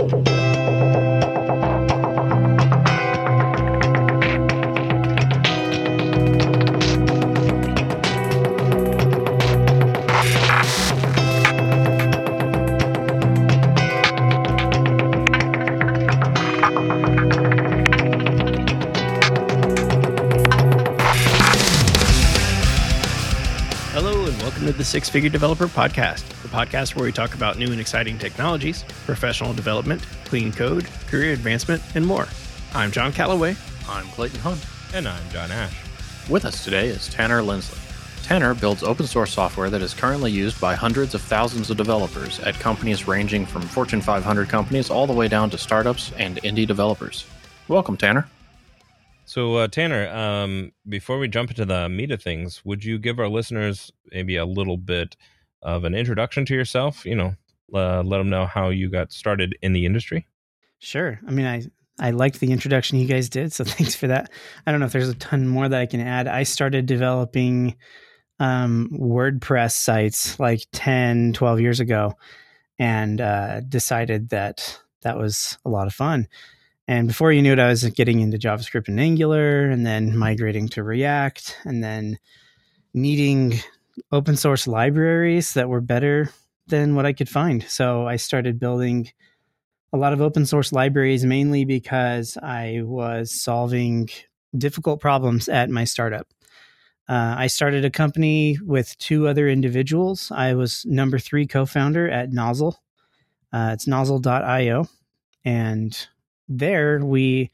Música Six Figure Developer Podcast, the podcast where we talk about new and exciting technologies, professional development, clean code, career advancement, and more. I'm John Callaway. I'm Clayton Hunt. And I'm Jon Ash. With us today is Tanner Linsley. Tanner builds open source software that is currently used by hundreds of thousands of developers at companies ranging from Fortune 500 companies all the way down to startups and indie developers. Welcome, Tanner. So, uh, Tanner, um, before we jump into the meat of things, would you give our listeners maybe a little bit of an introduction to yourself? You know, uh, let them know how you got started in the industry. Sure. I mean, I I liked the introduction you guys did, so thanks for that. I don't know if there's a ton more that I can add. I started developing um, WordPress sites like 10, 12 years ago and uh, decided that that was a lot of fun. And before you knew it, I was getting into JavaScript and Angular and then migrating to React and then needing open source libraries that were better than what I could find. So I started building a lot of open source libraries mainly because I was solving difficult problems at my startup. Uh, I started a company with two other individuals. I was number three co founder at Nozzle. Uh, it's nozzle.io. And there we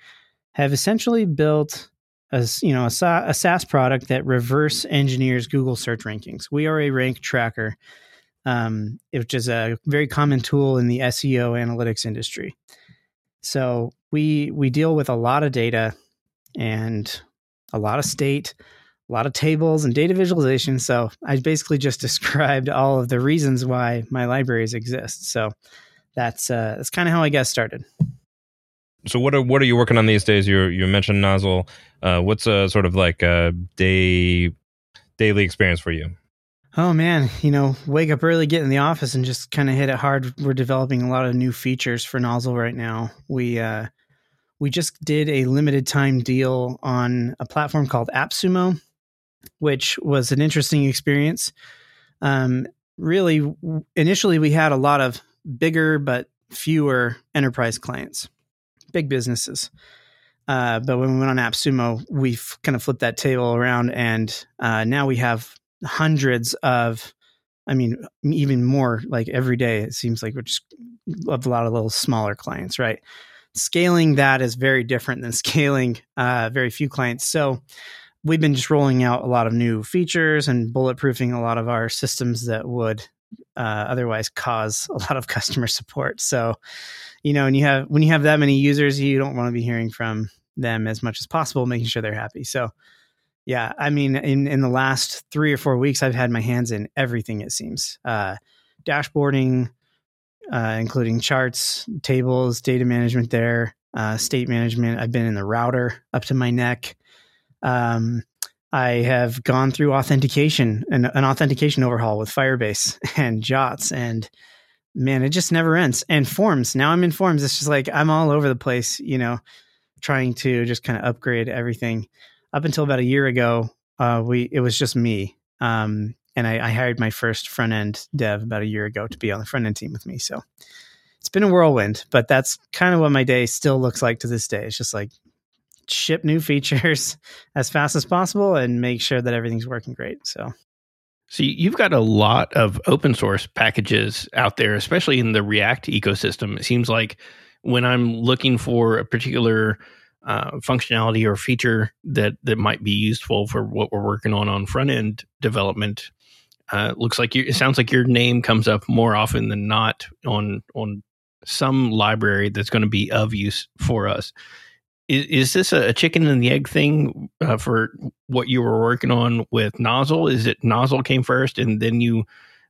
have essentially built a, you know a, a SaaS product that reverse engineers Google search rankings. We are a rank tracker, um, which is a very common tool in the SEO analytics industry. So we we deal with a lot of data and a lot of state, a lot of tables and data visualization. So I basically just described all of the reasons why my libraries exist. So that's uh, that's kind of how I got started so what are what are you working on these days? You you mentioned Nozzle. Uh, what's a sort of like a day daily experience for you? Oh man, you know, wake up early, get in the office, and just kind of hit it hard. We're developing a lot of new features for Nozzle right now. We uh, we just did a limited time deal on a platform called AppSumo, which was an interesting experience. Um, really, initially we had a lot of bigger but fewer enterprise clients big businesses. Uh, but when we went on AppSumo, we've kind of flipped that table around, and uh, now we have hundreds of, I mean, even more. Like every day, it seems like we're just a lot of little smaller clients, right? Scaling that is very different than scaling uh, very few clients. So we've been just rolling out a lot of new features and bulletproofing a lot of our systems that would uh, otherwise cause a lot of customer support. So you know, and you have when you have that many users, you don't want to be hearing from them as much as possible, making sure they're happy. So, yeah, I mean, in in the last three or four weeks, I've had my hands in everything. It seems uh, dashboarding, uh, including charts, tables, data management. There, uh, state management. I've been in the router up to my neck. Um, I have gone through authentication and an authentication overhaul with Firebase and JWTs and man, it just never ends. And forms. Now I'm in forms. It's just like I'm all over the place, you know, trying to just kind of upgrade everything. Up until about a year ago, uh, we it was just me. Um, and I, I hired my first front end dev about a year ago to be on the front end team with me. So it's been a whirlwind, but that's kind of what my day still looks like to this day. It's just like ship new features as fast as possible and make sure that everything's working great. So so you've got a lot of open source packages out there, especially in the React ecosystem. It seems like when I'm looking for a particular uh, functionality or feature that that might be useful for what we're working on on front end development, uh, looks like you, it sounds like your name comes up more often than not on on some library that's going to be of use for us is, is this a chicken and the egg thing uh, for what you were working on with Nozzle? Is it Nozzle came first and then you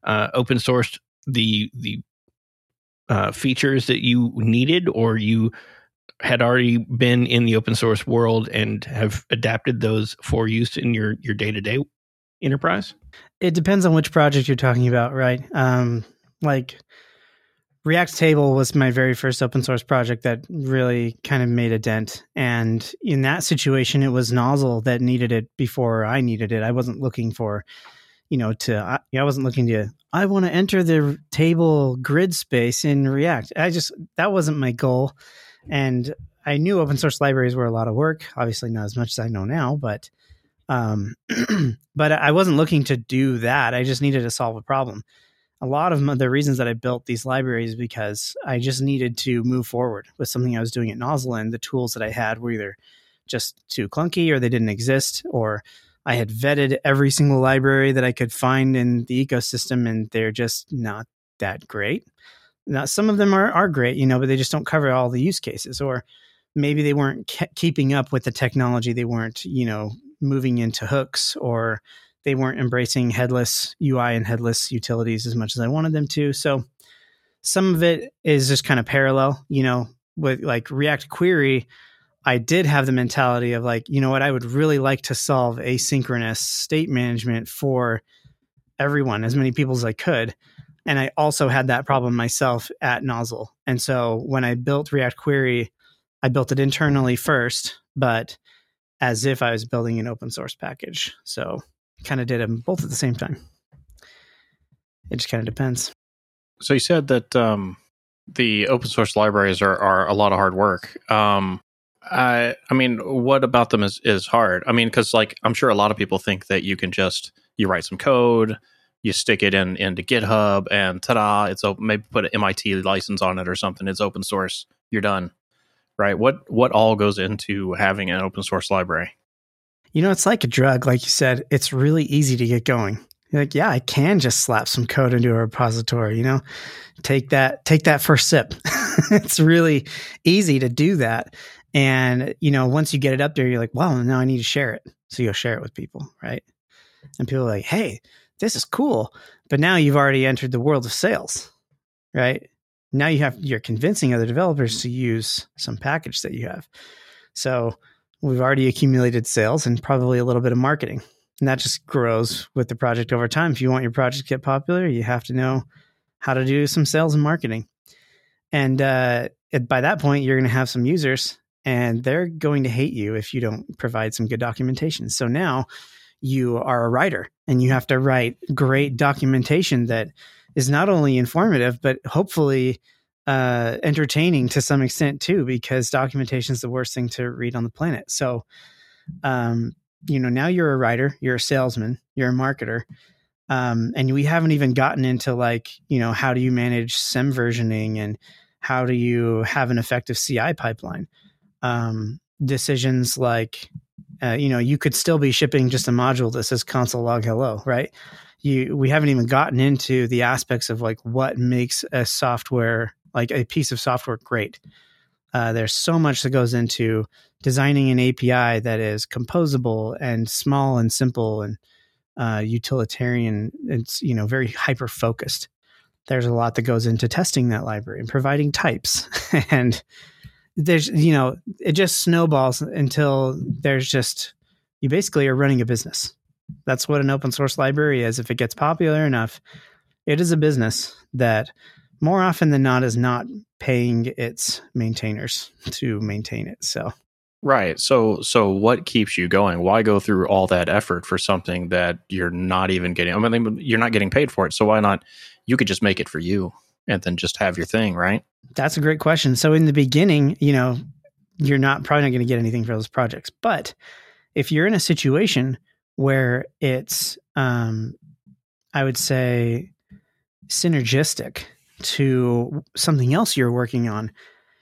uh, open sourced the the uh, features that you needed, or you had already been in the open source world and have adapted those for use in your your day to day enterprise? It depends on which project you're talking about, right? Um, like React Table was my very first open source project that really kind of made a dent. And in that situation, it was Nozzle that needed it before I needed it. I wasn't looking for, you know, to, I, I wasn't looking to, I want to enter the table grid space in React. I just, that wasn't my goal. And I knew open source libraries were a lot of work. Obviously, not as much as I know now, but, um, but I wasn't looking to do that. I just needed to solve a problem a lot of the reasons that I built these libraries because I just needed to move forward with something I was doing at Nozzle, and the tools that I had were either just too clunky or they didn't exist, or I had vetted every single library that I could find in the ecosystem, and they're just not that great. Now, some of them are, are great, you know, but they just don't cover all the use cases, or maybe they weren't ke- keeping up with the technology. They weren't, you know, moving into hooks or they weren't embracing headless UI and headless utilities as much as I wanted them to. So some of it is just kind of parallel, you know, with like React Query. I did have the mentality of like, you know what, I would really like to solve asynchronous state management for everyone, as many people as I could. And I also had that problem myself at Nozzle. And so when I built React Query, I built it internally first, but as if I was building an open source package. So kind of did them both at the same time. It just kind of depends. So you said that um, the open source libraries are, are a lot of hard work. Um, I, I mean, what about them is, is hard? I mean, because like I'm sure a lot of people think that you can just you write some code, you stick it in into GitHub, and ta-da! It's open. Maybe put an MIT license on it or something. It's open source. You're done, right? What what all goes into having an open source library? You know, it's like a drug, like you said. It's really easy to get going. You're like, yeah, I can just slap some code into a repository. You know, take that, take that first sip. it's really easy to do that. And you know, once you get it up there, you're like, well, now I need to share it. So you'll share it with people, right? And people are like, hey, this is cool. But now you've already entered the world of sales, right? Now you have you're convincing other developers to use some package that you have. So we've already accumulated sales and probably a little bit of marketing. And that just grows with the project over time. If you want your project to get popular, you have to know how to do some sales and marketing. And uh, by that point, you're going to have some users and they're going to hate you if you don't provide some good documentation. So now you are a writer and you have to write great documentation that is not only informative, but hopefully uh, entertaining to some extent too, because documentation is the worst thing to read on the planet. So, um, you know, now you're a writer, you're a salesman, you're a marketer, um, and we haven't even gotten into like, you know, how do you manage SEM versioning and how do you have an effective CI pipeline? Um, decisions like, uh, you know, you could still be shipping just a module that says console log hello, right? You, we haven't even gotten into the aspects of like what makes a software like a piece of software great. Uh, there's so much that goes into designing an API that is composable and small and simple and uh, utilitarian. It's you know very hyper focused. There's a lot that goes into testing that library and providing types, and there's you know it just snowballs until there's just you basically are running a business. That's what an open source library is. If it gets popular enough, it is a business that more often than not is not paying its maintainers to maintain it. So Right. So so what keeps you going? Why go through all that effort for something that you're not even getting I mean you're not getting paid for it. So why not you could just make it for you and then just have your thing, right? That's a great question. So in the beginning, you know, you're not probably not going to get anything for those projects. But if you're in a situation where it's um I would say synergistic to something else you're working on,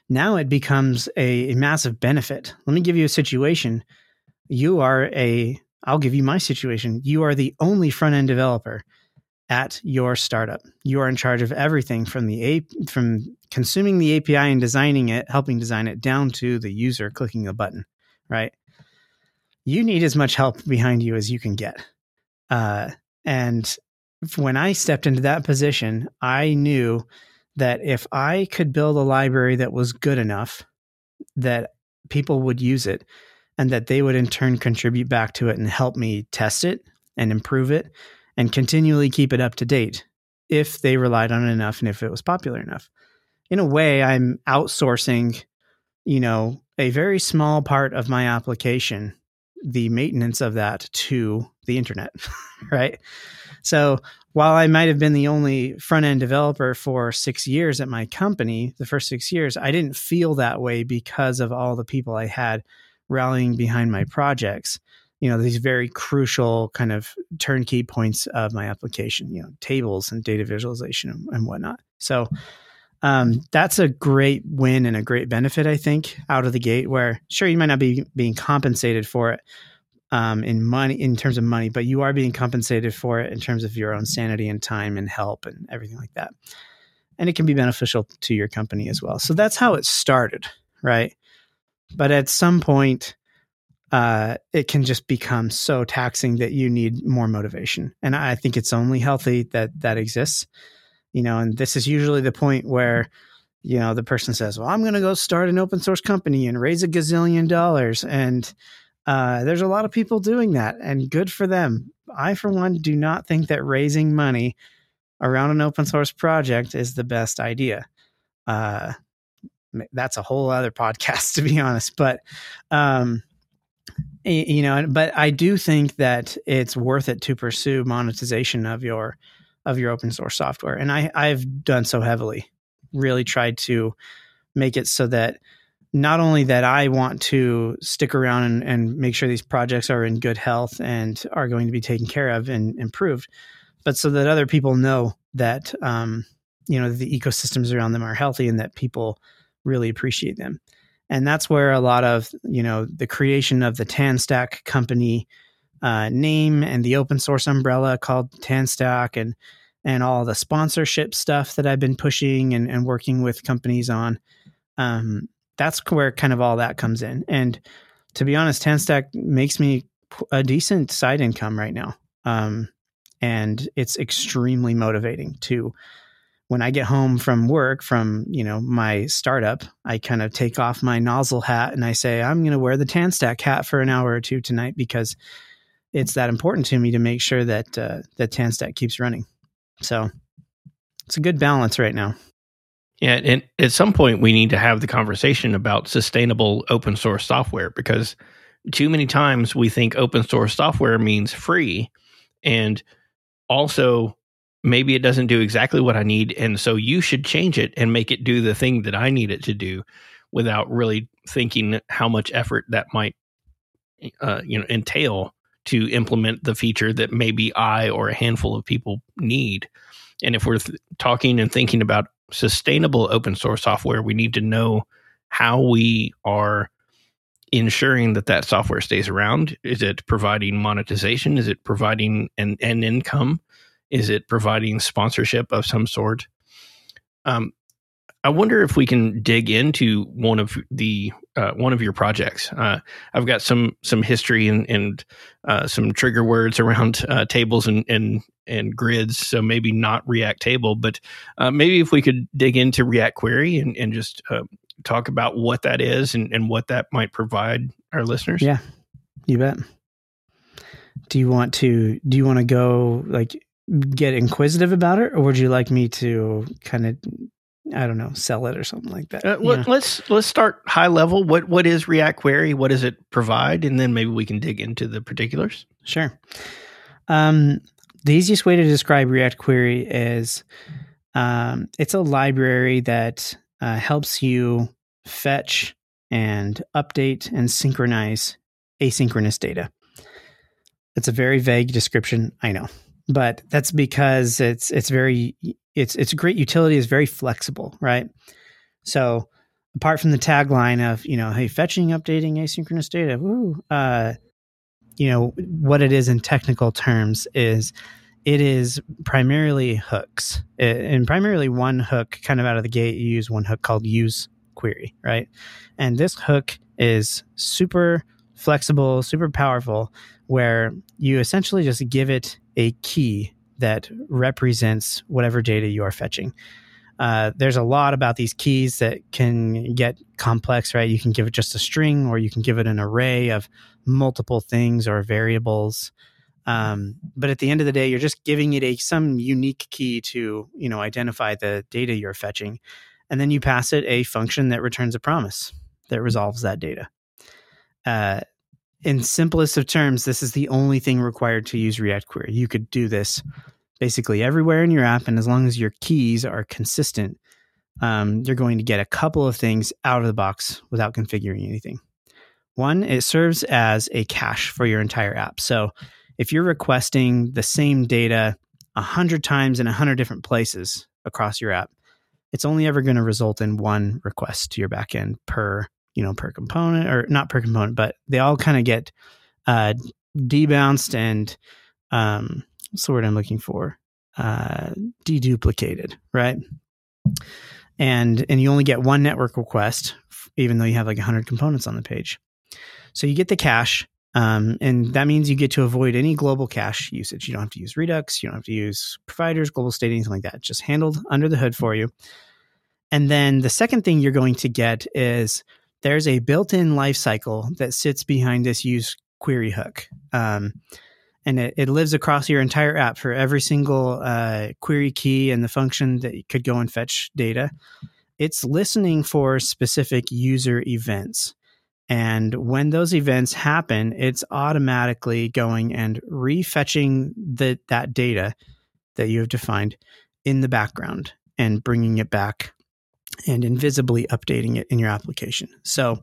now it becomes a, a, massive benefit. Let me give you a situation. You are a, I'll give you my situation. You are the only front end developer at your startup. You are in charge of everything from the A, from consuming the API and designing it, helping design it, down to the user clicking a button. Right. You need as much help behind you as you can get. Uh, and when I stepped into that position, I knew that if I could build a library that was good enough that people would use it and that they would in turn contribute back to it and help me test it and improve it and continually keep it up to date if they relied on it enough and if it was popular enough. in a way, I'm outsourcing, you know, a very small part of my application, the maintenance of that to the internet, right? So while I might have been the only front end developer for six years at my company, the first six years, I didn't feel that way because of all the people I had rallying behind my projects. You know, these very crucial kind of turnkey points of my application, you know, tables and data visualization and, and whatnot. So um, that's a great win and a great benefit, I think, out of the gate. Where sure you might not be being compensated for it um, in money, in terms of money, but you are being compensated for it in terms of your own sanity and time and help and everything like that. And it can be beneficial to your company as well. So that's how it started, right? But at some point, uh, it can just become so taxing that you need more motivation. And I think it's only healthy that that exists you know, and this is usually the point where, you know, the person says, well, I'm going to go start an open source company and raise a gazillion dollars. And uh, there's a lot of people doing that and good for them. I, for one, do not think that raising money around an open source project is the best idea. Uh, that's a whole other podcast, to be honest. But, um, you know, but I do think that it's worth it to pursue monetization of your of your open source software. And I, I've done so heavily, really tried to make it so that not only that I want to stick around and, and make sure these projects are in good health and are going to be taken care of and improved, but so that other people know that um, you know the ecosystems around them are healthy and that people really appreciate them. And that's where a lot of you know the creation of the TanStack company uh, name and the open source umbrella called TanStack and and all the sponsorship stuff that I've been pushing and, and working with companies on. Um, that's where kind of all that comes in. And to be honest, TanStack makes me a decent side income right now. Um, and it's extremely motivating to when I get home from work from, you know, my startup, I kind of take off my nozzle hat and I say, I'm going to wear the TanStack hat for an hour or two tonight because it's that important to me to make sure that uh, that TanStack keeps running. So it's a good balance right now. Yeah, and at some point we need to have the conversation about sustainable open source software because too many times we think open source software means free and also maybe it doesn't do exactly what I need and so you should change it and make it do the thing that I need it to do without really thinking how much effort that might uh, you know entail to implement the feature that maybe I or a handful of people need. And if we're th- talking and thinking about sustainable open source software, we need to know how we are ensuring that that software stays around. Is it providing monetization? Is it providing an, an income? Is it providing sponsorship of some sort? Um, I wonder if we can dig into one of the uh, one of your projects. Uh, I've got some some history and, and uh, some trigger words around uh, tables and, and and grids. So maybe not React Table, but uh, maybe if we could dig into React Query and, and just uh, talk about what that is and, and what that might provide our listeners. Yeah, you bet. Do you want to do you want to go like get inquisitive about it, or would you like me to kind of I don't know, sell it or something like that. Uh, well, let's let's start high level. What what is React Query? What does it provide? And then maybe we can dig into the particulars. Sure. Um, the easiest way to describe React Query is um, it's a library that uh, helps you fetch and update and synchronize asynchronous data. It's a very vague description, I know, but that's because it's it's very it's it's a great utility is very flexible, right? So apart from the tagline of you know, hey, fetching, updating asynchronous data, woo, uh, you know what it is in technical terms is it is primarily hooks and primarily one hook kind of out of the gate you use one hook called use query right and this hook is super flexible super powerful where you essentially just give it a key that represents whatever data you are fetching. Uh, there's a lot about these keys that can get complex, right? You can give it just a string, or you can give it an array of multiple things or variables. Um, but at the end of the day, you're just giving it a some unique key to you know identify the data you're fetching, and then you pass it a function that returns a promise that resolves that data. Uh, in simplest of terms, this is the only thing required to use React Query. You could do this basically everywhere in your app, and as long as your keys are consistent, um, you're going to get a couple of things out of the box without configuring anything. One, it serves as a cache for your entire app. So if you're requesting the same data a hundred times in a hundred different places across your app, it's only ever going to result in one request to your backend per you know per component or not per component, but they all kind of get uh, debounced and um, what's the word I'm looking for? Uh, deduplicated, right? And and you only get one network request, even though you have like 100 components on the page. So you get the cache, um, and that means you get to avoid any global cache usage. You don't have to use Redux, you don't have to use providers, global state, anything like that. It's just handled under the hood for you. And then the second thing you're going to get is there's a built-in lifecycle that sits behind this use query hook. Um, and it, it, lives across your entire app for every single uh, query key and the function that could go and fetch data. It's listening for specific user events. And when those events happen, it's automatically going and refetching the, that data that you have defined in the background and bringing it back and invisibly updating it in your application. So,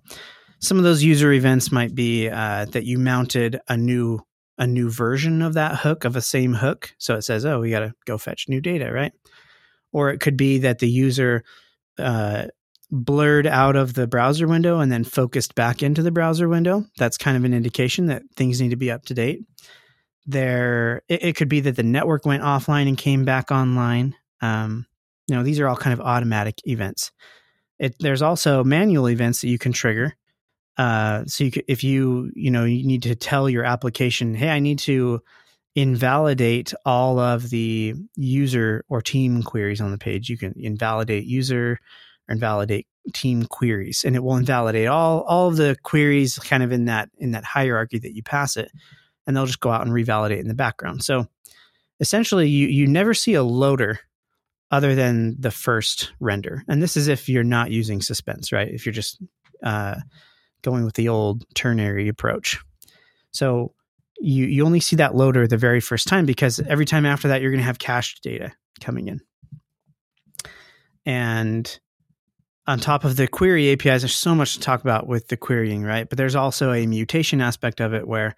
some of those user events might be uh, that you mounted a new a new version of that hook of a same hook. So it says, "Oh, we got to go fetch new data," right? Or it could be that the user uh, blurred out of the browser window and then focused back into the browser window. That's kind of an indication that things need to be up to date. There, it, it could be that the network went offline and came back online. Um, you know, these are all kind of automatic events. It, there's also manual events that you can trigger. Uh, so you if you you know you need to tell your application, hey, I need to invalidate all of the user or team queries on the page. You can invalidate user or invalidate team queries, and it will invalidate all all of the queries kind of in that in that hierarchy that you pass it, and they'll just go out and revalidate in the background. So essentially, you you never see a loader other than the first render. And this is if you're not using suspense, right? If you're just uh, going with the old ternary approach. So you you only see that loader the very first time because every time after that you're going to have cached data coming in. And on top of the query APIs, there's so much to talk about with the querying, right? But there's also a mutation aspect of it where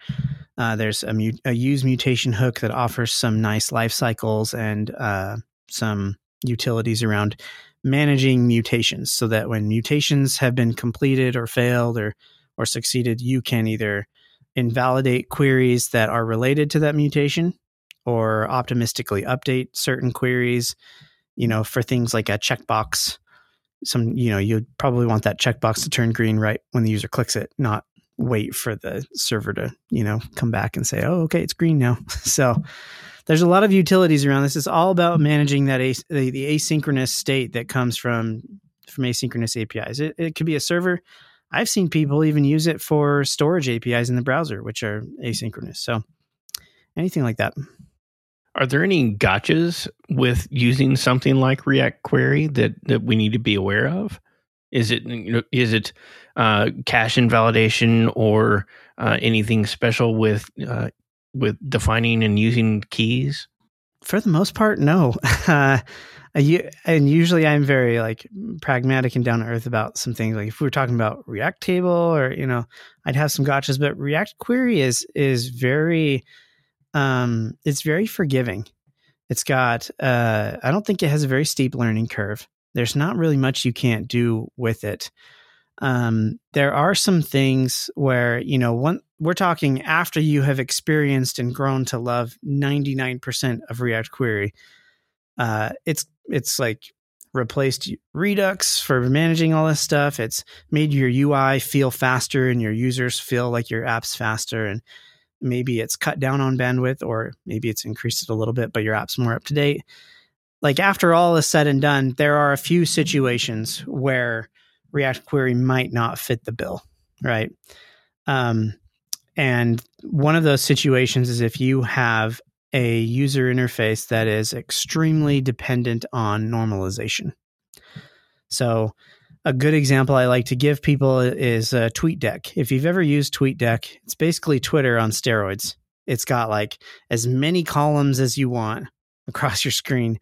uh, there's a, mu- a, use mutation hook that offers some nice life cycles and uh, some utilities around managing mutations so that when mutations have been completed or failed or or succeeded you can either invalidate queries that are related to that mutation or optimistically update certain queries. You know for things like a checkbox some you know you'd probably want that checkbox to turn green right when the user clicks it not wait for the server to you know come back and say oh okay it's green now so there's a lot of utilities around this. It's all about managing that as, the, the, asynchronous state that comes from from asynchronous APIs. It, it could be a server. I've seen people even use it for storage APIs in the browser, which are asynchronous. So anything like that. Are there any gotchas with using something like React Query that, that we need to be aware of? Is it you know, is it uh, cache invalidation or uh, anything special with uh, with defining and using keys? For the most part, no. Uh, and usually I'm very like pragmatic and down to earth about some things. Like if we were talking about React table or, you know, I'd have some gotchas, but React query is, is very, um, it's very forgiving. It's got, uh, I don't think it has a very steep learning curve. There's not really much you can't do with it. Um, there are some things where, you know, one, we're talking after you have experienced and grown to love 99% of React Query. Uh, it's it's like replaced Redux for managing all this stuff. It's made your UI feel faster and your users feel like your app's faster. And maybe it's cut down on bandwidth or maybe it's increased it a little bit, but your app's more up to date. Like after all is said and done, there are a few situations where React Query might not fit the bill, right? Um, and one of those situations is if you have a user interface that is extremely dependent on normalization. So, a good example I like to give people is uh, TweetDeck. If you've ever used TweetDeck, it's basically Twitter on steroids. It's got like as many columns as you want across your screen,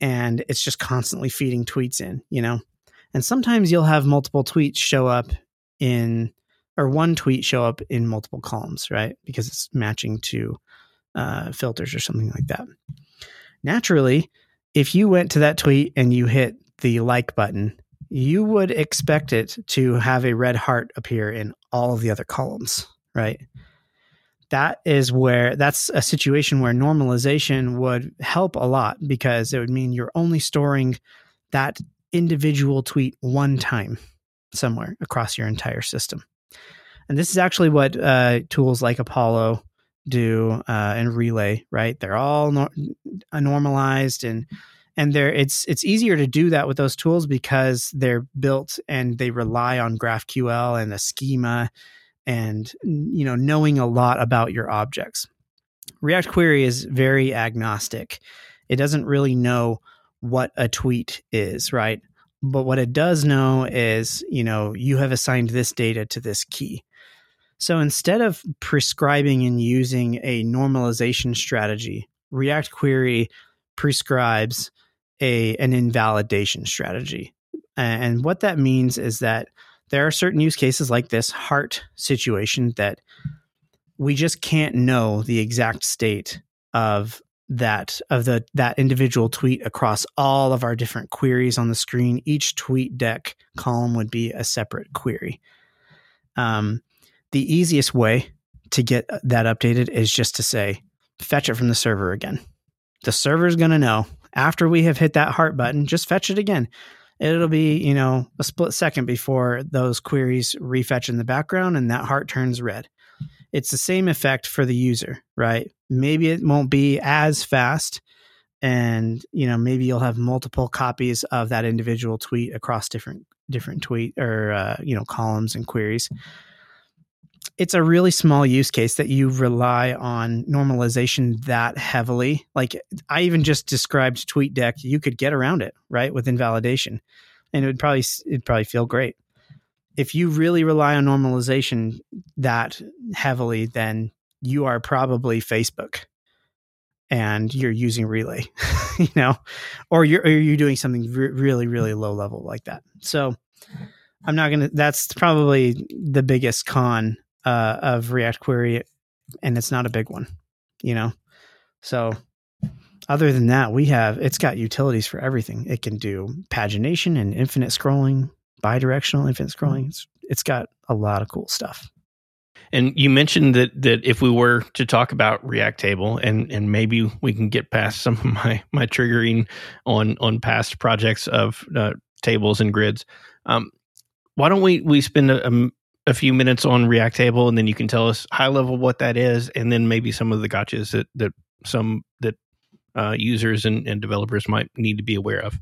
and it's just constantly feeding tweets in, you know? And sometimes you'll have multiple tweets show up in, or one tweet show up in multiple columns, right? Because it's matching to uh, filters or something like that. Naturally, if you went to that tweet and you hit the like button, you would expect it to have a red heart appear in all of the other columns, right? That is where that's a situation where normalization would help a lot because it would mean you're only storing that individual tweet one time somewhere across your entire system. And this is actually what uh, tools like Apollo do uh, and Relay, right? They're all no- normalized and and there it's it's easier to do that with those tools because they're built and they rely on GraphQL and the schema and you know knowing a lot about your objects. React Query is very agnostic. It doesn't really know what a tweet is, right? But what it does know is, you know, you have assigned this data to this key. So instead of prescribing and using a normalization strategy, React Query prescribes a an invalidation strategy. And what that means is that there are certain use cases like this heart situation that we just can't know the exact state of that of the that individual tweet across all of our different queries on the screen. Each tweet deck column would be a separate query. Um, the easiest way to get that updated is just to say fetch it from the server again. The server is going to know. After we have hit that heart button, just fetch it again. It'll be, you know, a split second before those queries refetch in the background and that heart turns red. It's the same effect for the user, right? Maybe it won't be as fast and, you know, maybe you'll have multiple copies of that individual tweet across different different tweet or uh, you know, columns and queries it's a really small use case that you rely on normalization that heavily. Like I even just described TweetDeck, you could get around it, right, with invalidation. And it would probably it'd probably feel great. If you really rely on normalization that heavily, then you are probably Facebook and you're using relay, you know, or you're or you're doing something re- really really low level like that. So I'm not to that's probably the biggest con uh, of React Query, and it's not a big one, you know. So other than that, we have it's got utilities for everything. It can do pagination and infinite scrolling, bidirectional infinite scrolling. It's, it's got a lot of cool stuff. And you mentioned that that if we were to talk about React Table, and and maybe we can get past some of my my triggering on on past projects of uh, tables and grids. Um, why don't we we spend a, a, a few minutes on React Table, and then you can tell us high level what that is, and then maybe some of the gotchas that that some that uh, users and, and developers might need to be aware of.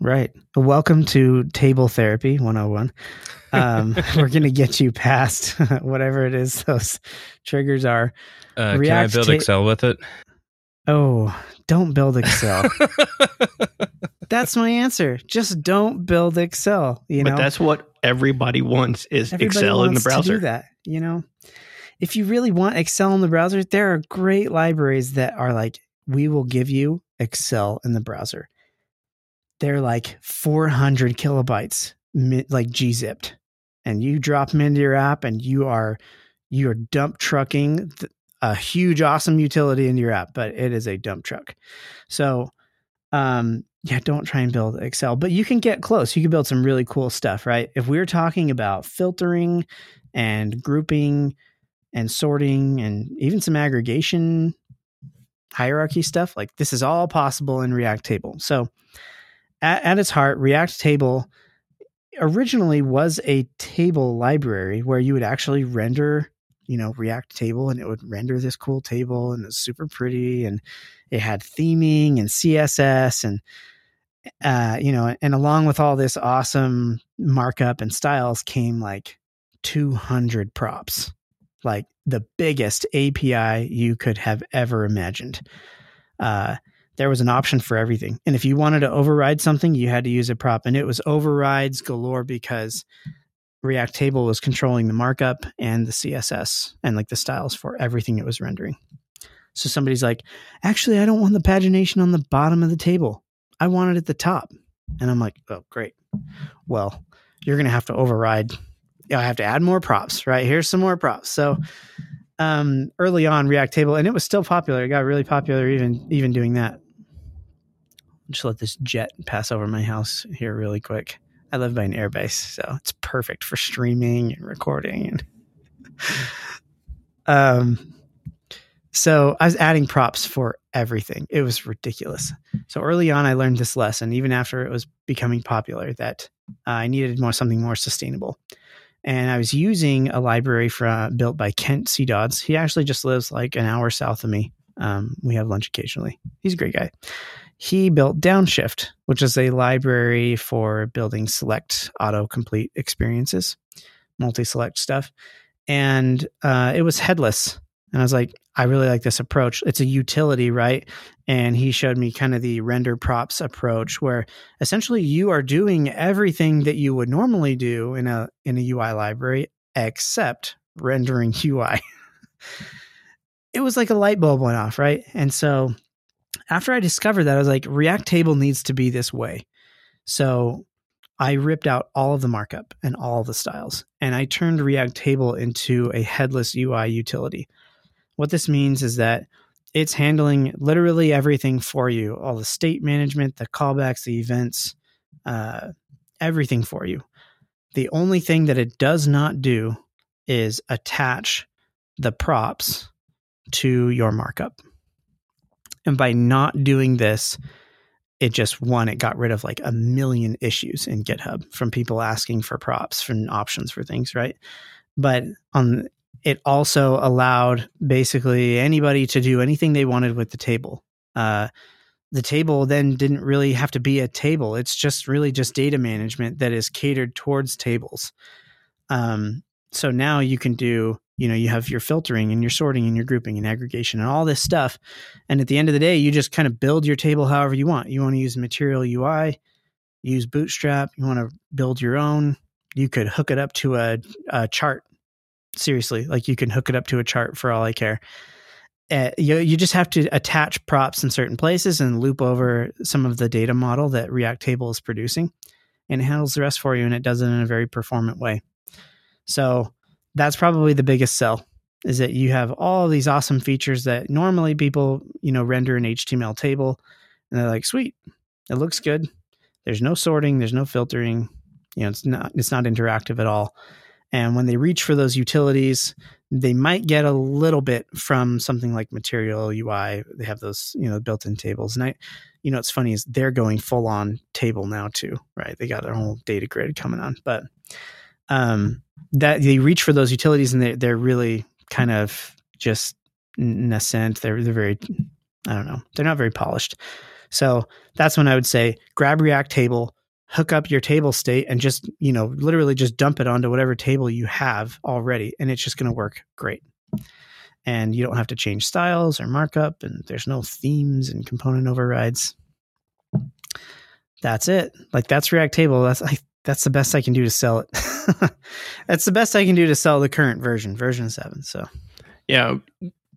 Right. Welcome to Table Therapy 101. Um, we're going to get you past whatever it is those triggers are. Uh, can I build ta- Excel with it? Oh, don't build Excel. that's my answer. Just don't build Excel. You know, but that's what everybody wants is everybody Excel wants in the browser. That, you know, if you really want Excel in the browser, there are great libraries that are like, we will give you Excel in the browser. They're like 400 kilobytes, like gzipped, and you drop them into your app, and you are you are dump trucking a huge, awesome utility into your app, but it is a dump truck. So, um, yeah, don't try and build Excel, but you can get close. You can build some really cool stuff, right? If we're talking about filtering and grouping and sorting and even some aggregation hierarchy stuff, like this is all possible in React Table. So, at, at its heart, React Table originally was a table library where you would actually render you know react table and it would render this cool table and it's super pretty and it had theming and css and uh, you know and along with all this awesome markup and styles came like 200 props like the biggest api you could have ever imagined uh, there was an option for everything. And if you wanted to override something, you had to use a prop. And it was overrides galore because React Table was controlling the markup and the CSS and like the styles for everything it was rendering. So somebody's like, actually, I don't want the pagination on the bottom of the table. I want it at the top. And I'm like, oh, great. Well, you're going to have to override. I have to add more props, right? Here's some more props. So um, early on, React Table, and it was still popular. It got really popular even even doing that. Just let this jet pass over my house here really quick. I live by an airbase, so it's perfect for streaming and recording. And um, so I was adding props for everything. It was ridiculous. So early on, I learned this lesson, even after it was becoming popular, that uh, I needed more something more sustainable. And I was using a library uh, built by Kent C. Dodds. He actually just lives like an hour south of me. Um, we have lunch occasionally. He's a great guy he built Downshift, which is a library for building select autocomplete experiences, multi select stuff. And uh, it was headless. And I was like, I really like this approach. It's a utility, right? And he showed me kind of the render props approach where essentially you are doing everything that you would normally do in a in a UI library except rendering UI. it was like a light bulb went off, right? And so after I discovered that, I was like, React Table needs to be this way. So I ripped out all of the markup and all the styles, and I turned React Table into a headless UI utility. What this means is that it's handling literally everything for you all the state management, the callbacks, the events, uh, everything for you. The only thing that it does not do is attach the props to your markup. And by not doing this, it just one, it got rid of like a million issues in GitHub from people asking for props from options for things, right? But on it also allowed basically anybody to do anything they wanted with the table. Uh, the table then didn't really have to be a table. It's just really just data management that is catered towards tables. Um, so now you can do you know you have your filtering and your sorting and your grouping and aggregation and all this stuff. And at the end of the day you just kind of build your table however you want. You want to use material ui use bootstrap you want to build your own. You could hook it up to a, a chart. Seriously like you can hook it up to a chart for all i care. Uh, you, you just have to attach props in certain places and loop over some of the data model that react table is producing and it handles the rest for you and it does it in a very performant way. So that's probably the biggest sell is that you have all these awesome features that normally people, you know, render an HTML table and they're like, sweet, it looks good. There's no sorting, there's no filtering, you know, it's not it's not interactive at all. And when they reach for those utilities, they might get a little bit from something like Material UI. They have those, you know, built-in tables. And I, you know, it's funny is they're going full on table now too, right? They got their whole data grid coming on. But um that they reach for those utilities and they're, they're really kind of just nascent. they're they're very I don't know they're not very polished. So that's when I would say grab React table, hook up your table state, and just you know literally just dump it onto whatever table you have already, and it's just going to work great. And you don't have to change styles or markup, and there's no themes and component overrides. That's it. Like that's React table. That's I that's the best I can do to sell it. that's the best I can do to sell the current version, version seven. So, yeah,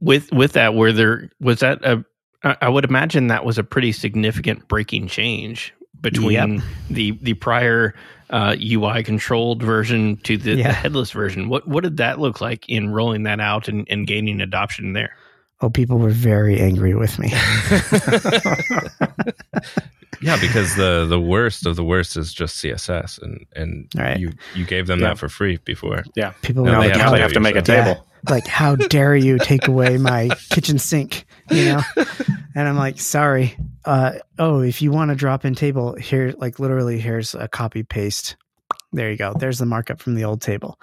with with that, where there was that a, I would imagine that was a pretty significant breaking change between yep. the the prior uh, UI controlled version to the, yeah. the, headless version. What what did that look like in rolling that out and, and gaining adoption there? Oh, people were very angry with me. yeah, because the the worst of the worst is just CSS, and and right. you you gave them yeah. that for free before. Yeah, people now they, have, now they have to make a table. Yeah. Like, how dare you take away my kitchen sink? You know, and I'm like, sorry. Uh, oh, if you want to drop in table here, like literally, here's a copy paste. There you go. There's the markup from the old table.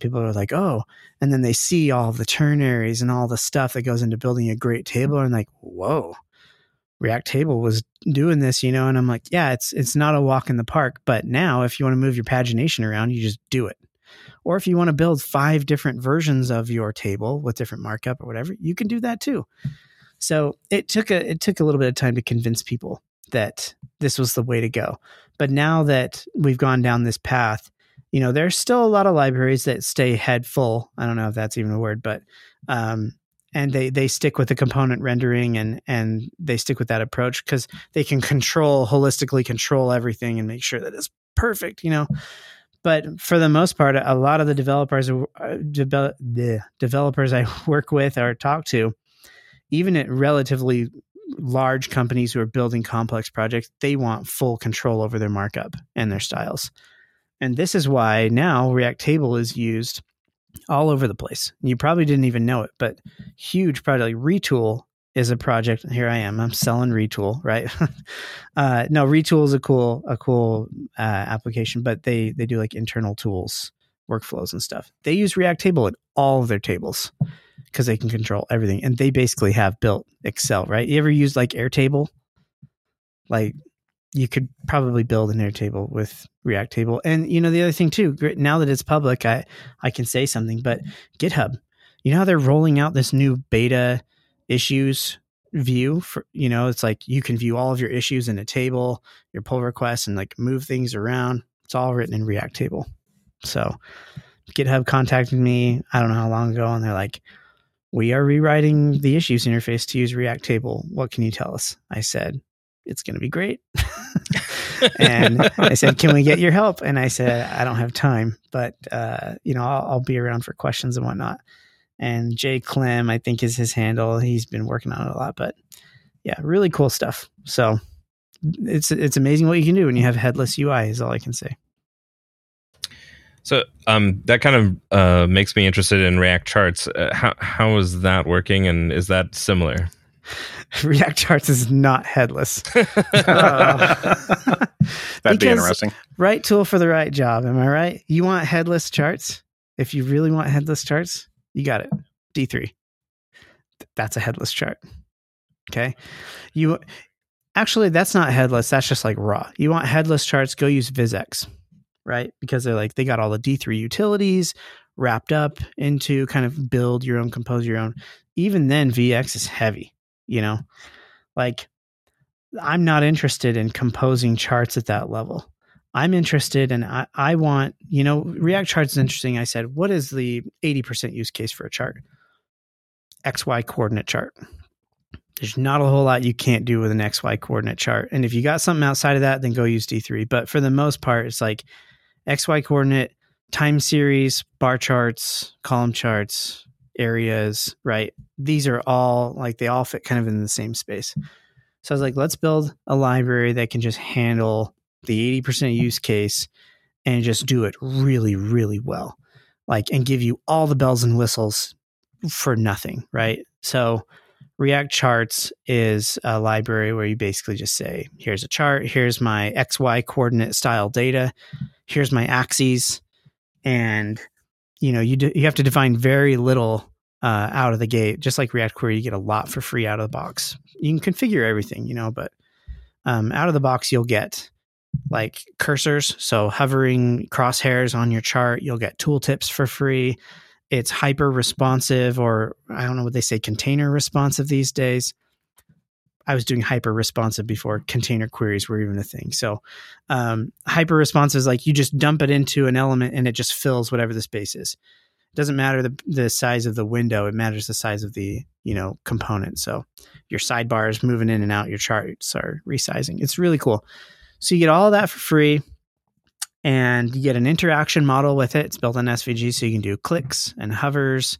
People are like, oh, and then they see all the ternaries and all the stuff that goes into building a great table, and like, whoa React Table was doing this, you know, and I'm like, yeah, it's it's not a walk in the park, but now if you want to move your pagination around, you just do it. Or if you want to build five different versions of your table with different markup or whatever, you can do that too. So it took a it took a little bit of time to convince people that this was the way to go. But now that we've gone down this path, you know, there's still a lot of libraries that stay head full. I don't know if that's even a word, but um, and they they stick with the component rendering and and they stick with that approach because they can control holistically control everything and make sure that it's perfect. You know, but for the most part, a lot of the developers uh, the developers I work with or talk to, even at relatively large companies who are building complex projects, they want full control over their markup and their styles. And this is why now React Table is used all over the place. You probably didn't even know it, but huge project like Retool is a project. Here I am. I'm selling Retool, right? uh, no, Retool is a cool a cool uh, application, but they they do like internal tools, workflows, and stuff. They use React Table in all of their tables because they can control everything, and they basically have built Excel, right? You ever use like Airtable? Like you could probably build an Airtable with React Table. And you know the other thing too, now that it's public, I I can say something. But GitHub, you know how they're rolling out this new beta issues view for you know it's like you can view all of your issues in a table, your pull requests, and like move things around. It's all written in React Table. So GitHub contacted me. I don't know how long ago, and they're like, "We are rewriting the issues interface to use React Table. What can you tell us?" I said, it's going to be great. and I said, can we get your help? And I said, I don't have time, but, uh, you know, I'll, I'll, be around for questions and whatnot. And Jay Clem, I think is his handle. He's been working on it a lot, but yeah, really cool stuff. So it's, it's amazing what you can do when you have headless UI is all I can say. So um, that kind of uh, makes me interested in React charts. Uh, how how is that working, and is that similar? React Charts is not headless. uh, That'd be interesting. Right tool for the right job. Am I right? You want headless charts? If you really want headless charts, you got it. D3. That's a headless chart. Okay. You actually, that's not headless. That's just like raw. You want headless charts? Go use VisX, right? Because they're like, they got all the D3 utilities wrapped up into kind of build your own, compose your own. Even then, VX is heavy you know? Like i'm not interested in composing charts at that level. I'm interested and I, I want you know react charts is interesting. I said what is the 80% use case for a chart? Xy coordinate chart. There's not a whole lot you can't do with an xy coordinate chart. And if you got something outside of that then go use d3 but for the most part it's like xy coordinate time series bar charts column charts areas, right? These are all like they all fit kind of in the same space. So I was like, let's build a library that can just handle the 80% use case and just do it really, really well. Like, and give you all the bells and whistles for nothing, right? So React Charts is a library where you basically just say, here's a chart, here's my XY coordinate style data, here's my axes, and you know you you have to define very little uh, out of the gate. Just like React Query, you get a lot for free out of the box. You can configure everything, you know, but um, out of the box, you'll get like cursors. So hovering crosshairs on your chart, you'll get tooltips for free. It's hyper responsive, or I don't know what they say, container responsive these days. I was doing hyper responsive before container queries were even a thing. So, um, hyper responsive is like you just dump it into an element and it just fills whatever the space is. It doesn't matter the, the size of the window it matters the size of the you know component. So your sidebars moving in and out your charts are resizing. It's really cool. So you get all that for free and you get an interaction model with it. It's built on svg so you can do clicks and hovers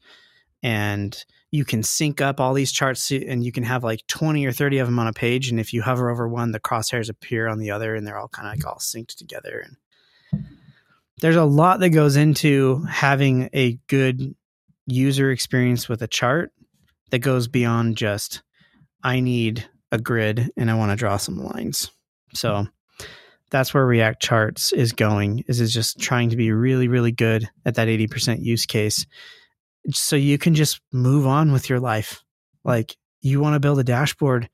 and you can sync up all these charts and you can have like 20 or 30 of them on a page and if you hover over one the crosshairs appear on the other and they're all kind of like all synced together and there's a lot that goes into having a good user experience with a chart that goes beyond just I need a grid and I want to draw some lines. So that's where React Charts is going. Is is just trying to be really really good at that 80% use case so you can just move on with your life. Like you want to build a dashboard,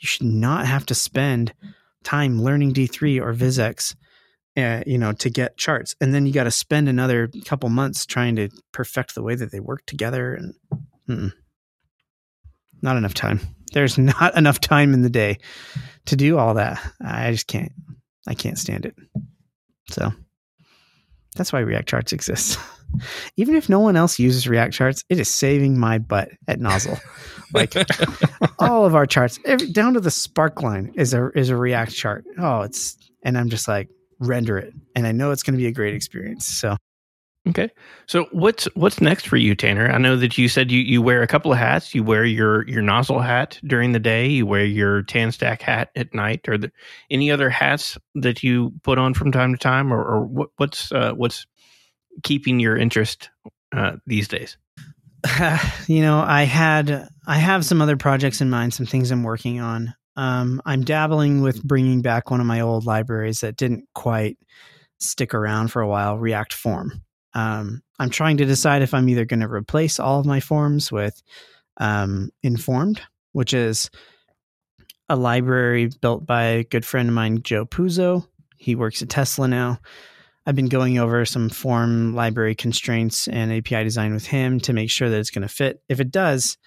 you should not have to spend time learning D3 or VisX uh, you know, to get charts. And then you got to spend another couple months trying to perfect the way that they work together. And mm, not enough time. There's not enough time in the day to do all that. I just can't. I can't stand it. So that's why React charts exists. Even if no one else uses React charts, it is saving my butt at Nozzle. like all of our charts, every, down to the spark line is a is a React chart. Oh, it's and I'm just like render it, and I know it's going to be a great experience. So Okay. So what's what's next for you, Tanner? I know that you said you, you wear a couple of hats. You wear your your nozzle hat during the day. You wear your TanStack hat at night. Or there any other hats that you put on from time to time, or, or what, what's uh, what's keeping your interest uh, these days? you know, I had I have some other projects in mind, some things I'm working on. Um, I'm dabbling with bringing back one of my old libraries that didn't quite stick around for a while, React Form. Um, I'm trying to decide if I'm either going to replace all of my forms with um, Informed, which is a library built by a good friend of mine, Joe Puzzo. He works at Tesla now. I've been going over some form library constraints and API design with him to make sure that it's going to fit. If it does,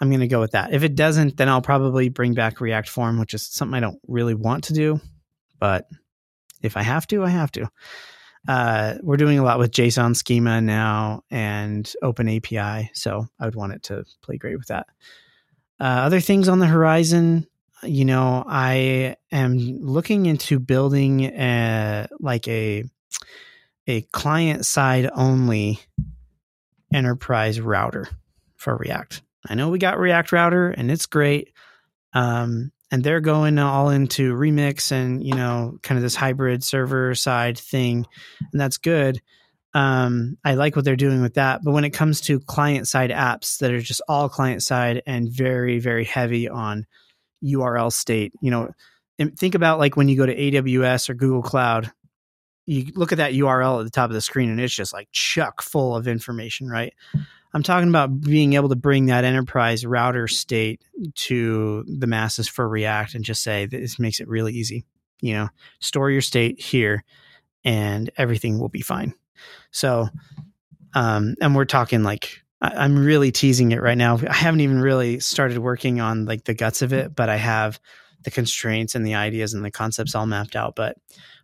I'm going to go with that. If it doesn't, then I'll probably bring back React Form, which is something I don't really want to do. But if I have to, I have to uh, we're doing a lot with JSON schema now and Open API, so I would want it to play great with that. Uh, other things on the horizon, you know, I am looking into building a, like a a client side only enterprise router for React. I know we got React Router and it's great. Um, and they're going all into remix and you know kind of this hybrid server side thing and that's good um, i like what they're doing with that but when it comes to client side apps that are just all client side and very very heavy on url state you know think about like when you go to aws or google cloud you look at that url at the top of the screen and it's just like chuck full of information right I'm talking about being able to bring that enterprise router state to the masses for React and just say this makes it really easy. You know, store your state here and everything will be fine. So, um, and we're talking like, I, I'm really teasing it right now. I haven't even really started working on like the guts of it, but I have the constraints and the ideas and the concepts all mapped out. But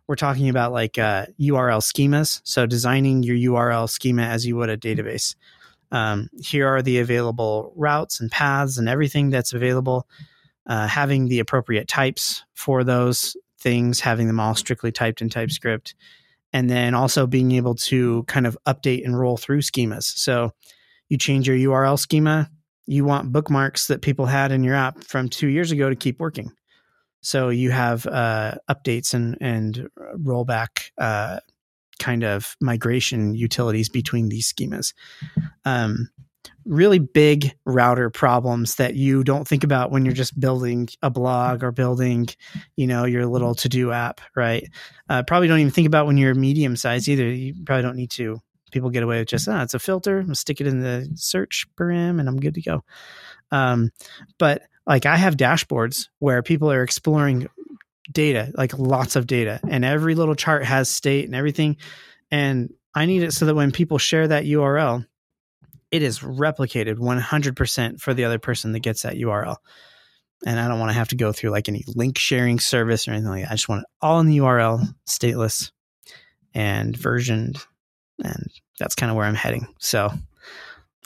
we're talking about like uh, URL schemas. So designing your URL schema as you would a database um, here are the available routes and paths and everything that's available. Uh, having the appropriate types for those things, having them all strictly typed in TypeScript, and then also being able to kind of update and roll through schemas. So you change your URL schema, you want bookmarks that people had in your app from two years ago to keep working. So you have uh, updates and and rollback uh, kind of migration utilities between these schemas. Um, really big router problems that you don't think about when you're just building a blog or building, you know, your little to do app, right? Uh, probably don't even think about when you're medium size either. You probably don't need to. People get away with just, ah, it's a filter. I'm stick it in the search param and I'm good to go. Um, but like I have dashboards where people are exploring data, like lots of data, and every little chart has state and everything. And I need it so that when people share that URL, it is replicated 100% for the other person that gets that URL. And I don't want to have to go through like any link sharing service or anything like that. I just want it all in the URL, stateless and versioned. And that's kind of where I'm heading. So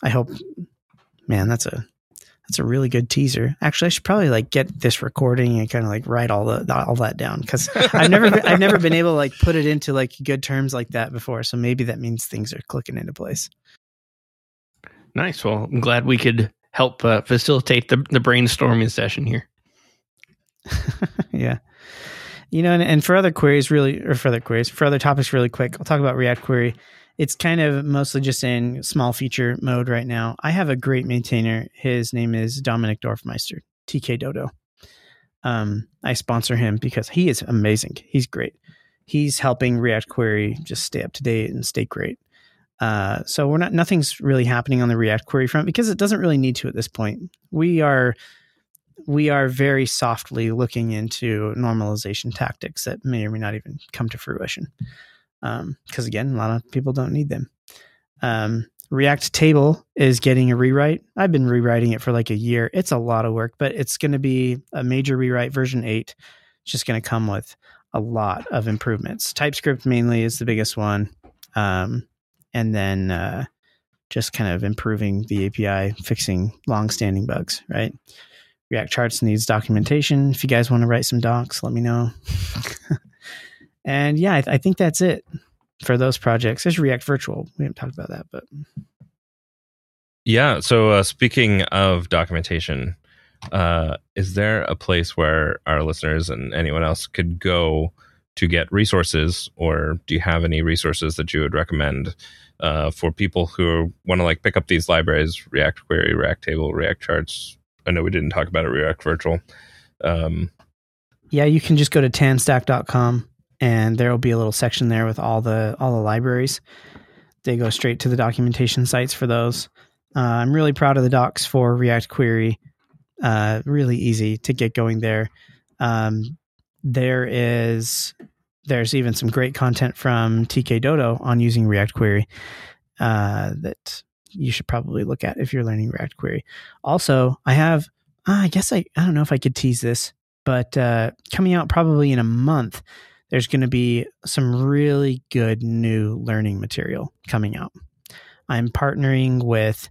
I hope, man, that's a that's a really good teaser. Actually, I should probably like get this recording and kind of like write all the all that down because I've never been, I've never been able to like put it into like good terms like that before. So maybe that means things are clicking into place. Nice. Well, I'm glad we could help uh, facilitate the the brainstorming session here. yeah. You know, and, and for other queries, really, or for other queries, for other topics, really quick, I'll talk about React Query it's kind of mostly just in small feature mode right now. I have a great maintainer. His name is Dominik Dorfmeister, TK Dodo. Um, I sponsor him because he is amazing. He's great. He's helping React Query just stay up to date and stay great. Uh, so we're not nothing's really happening on the React Query front because it doesn't really need to at this point. We are we are very softly looking into normalization tactics that may or may not even come to fruition because um, again, a lot of people don't need them. Um, React Table is getting a rewrite. I've been rewriting it for like a year. It's a lot of work, but it's going to be a major rewrite. Version 8 It's just going to come with a lot of improvements. TypeScript mainly is the biggest one. Um, and then uh, just kind of improving the API, fixing long-standing bugs, right? React Charts needs documentation. If you guys want to write some docs, let me know. and yeah, I, th- I, think that's it for those projects. There's React Virtual. We haven't talked about that, but yeah. So uh, speaking of documentation, uh, is there a place where our listeners and anyone else could go to get resources, or do you have any resources that you would recommend uh, for people who want to like pick up these libraries, React Query, React Table, React Charts? I know we didn't talk about it, React Virtual. Um, yeah, you can just go to tanstack.com and there will be a little section there with all the all the libraries. They go straight to the documentation sites for those. Uh, I'm really proud of the docs for React Query. Uh, really easy to get going there. Um, there is there's even some great content from TK Dodo on using React Query uh, that you should probably look at if you're learning React Query. Also, I have, uh, I guess I, I don't know if I could tease this, but uh, coming out probably in a month, there's going to be some really good new learning material coming out. I'm partnering with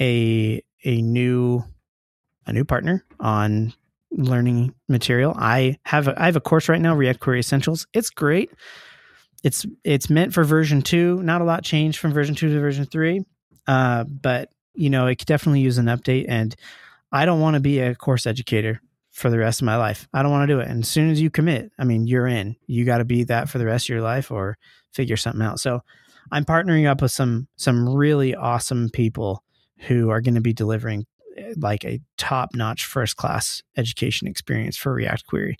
a a new a new partner on learning material. I have a, I have a course right now, React Query Essentials. It's great. It's it's meant for version two. Not a lot changed from version two to version three, uh, but you know it could definitely use an update. And I don't want to be a course educator for the rest of my life. I don't want to do it. And as soon as you commit, I mean, you're in. You got to be that for the rest of your life, or figure something out. So I'm partnering up with some some really awesome people who are going to be delivering like a top notch first class education experience for React Query.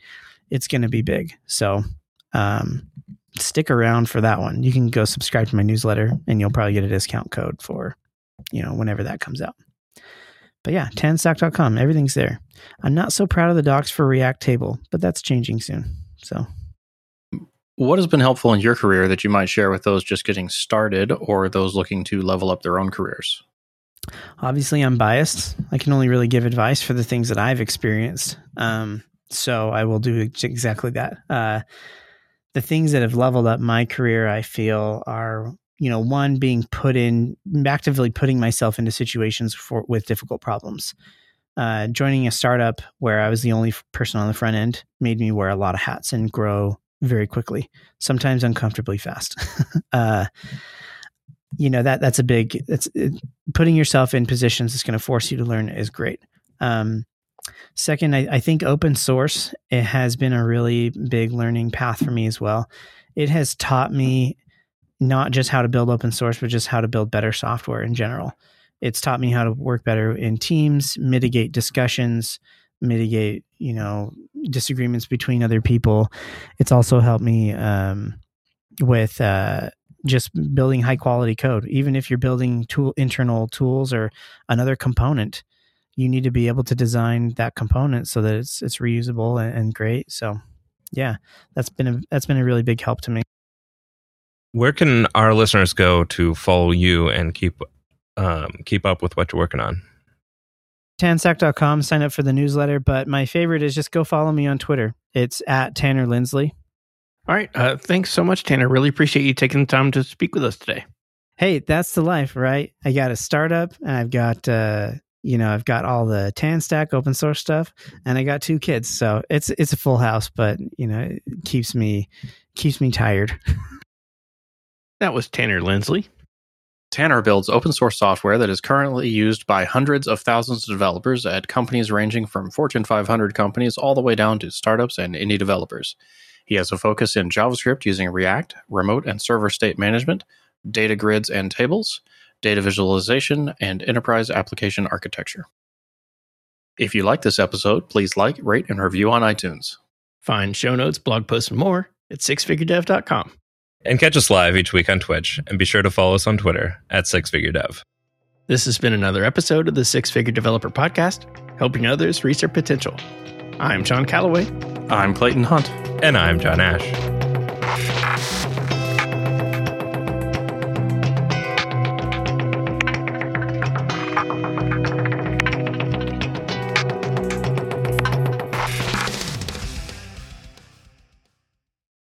It's going to be big. So, um, stick around for that one. You can go subscribe to my newsletter and you'll probably get a discount code for, you know, whenever that comes out. But yeah, tanstack.com, everything's there. I'm not so proud of the docs for React Table, but that's changing soon. So, what has been helpful in your career that you might share with those just getting started or those looking to level up their own careers? Obviously, I'm biased. I can only really give advice for the things that I've experienced. Um, so I will do exactly that. Uh, the things that have leveled up my career, I feel, are you know one being put in actively putting myself into situations for with difficult problems. Uh, joining a startup where I was the only person on the front end made me wear a lot of hats and grow very quickly, sometimes uncomfortably fast. uh, you know that that's a big that's it, putting yourself in positions that's going to force you to learn is great um, second I, I, think open source it has been a really big learning path for me as well it has taught me not just how to build open source but just how to build better software in general it's taught me how to work better in teams mitigate discussions mitigate you know disagreements between other people it's also helped me um, with uh, just building high quality code. Even if you're building tool internal tools or another component, you need to be able to design that component so that it's it's reusable and, and great. So, yeah, that's been a that's been a really big help to me. Where can our listeners go to follow you and keep um, keep up with what you're working on? Tanstack.com, sign up for the newsletter. But my favorite is just go follow me on Twitter. It's at Tanner Linsley. All right. Uh, thanks so much, Tanner. Really appreciate you taking the time to speak with us today. Hey, that's the life, right? I got a startup and I've got, uh, you know, I've got all the TanStack open source stuff and I got two kids. So it's, it's a full house, but you know, it keeps me, keeps me tired. that was Tanner Linsley. Tanner builds open source software that is currently used by hundreds of thousands of developers at companies ranging from Fortune 500 companies all the way down to startups and indie developers. He has a focus in JavaScript using React, remote and server state management, data grids and tables, data visualization, and enterprise application architecture. If you like this episode, please like, rate, and review on iTunes. Find show notes, blog posts, and more at sixfiguredev.com. And catch us live each week on Twitch, and be sure to follow us on Twitter at sixfiguredev. This has been another episode of the Six Figure Developer Podcast, helping others reach their potential. I'm John Callaway. I'm Clayton Hunt. And I'm Jon Ash.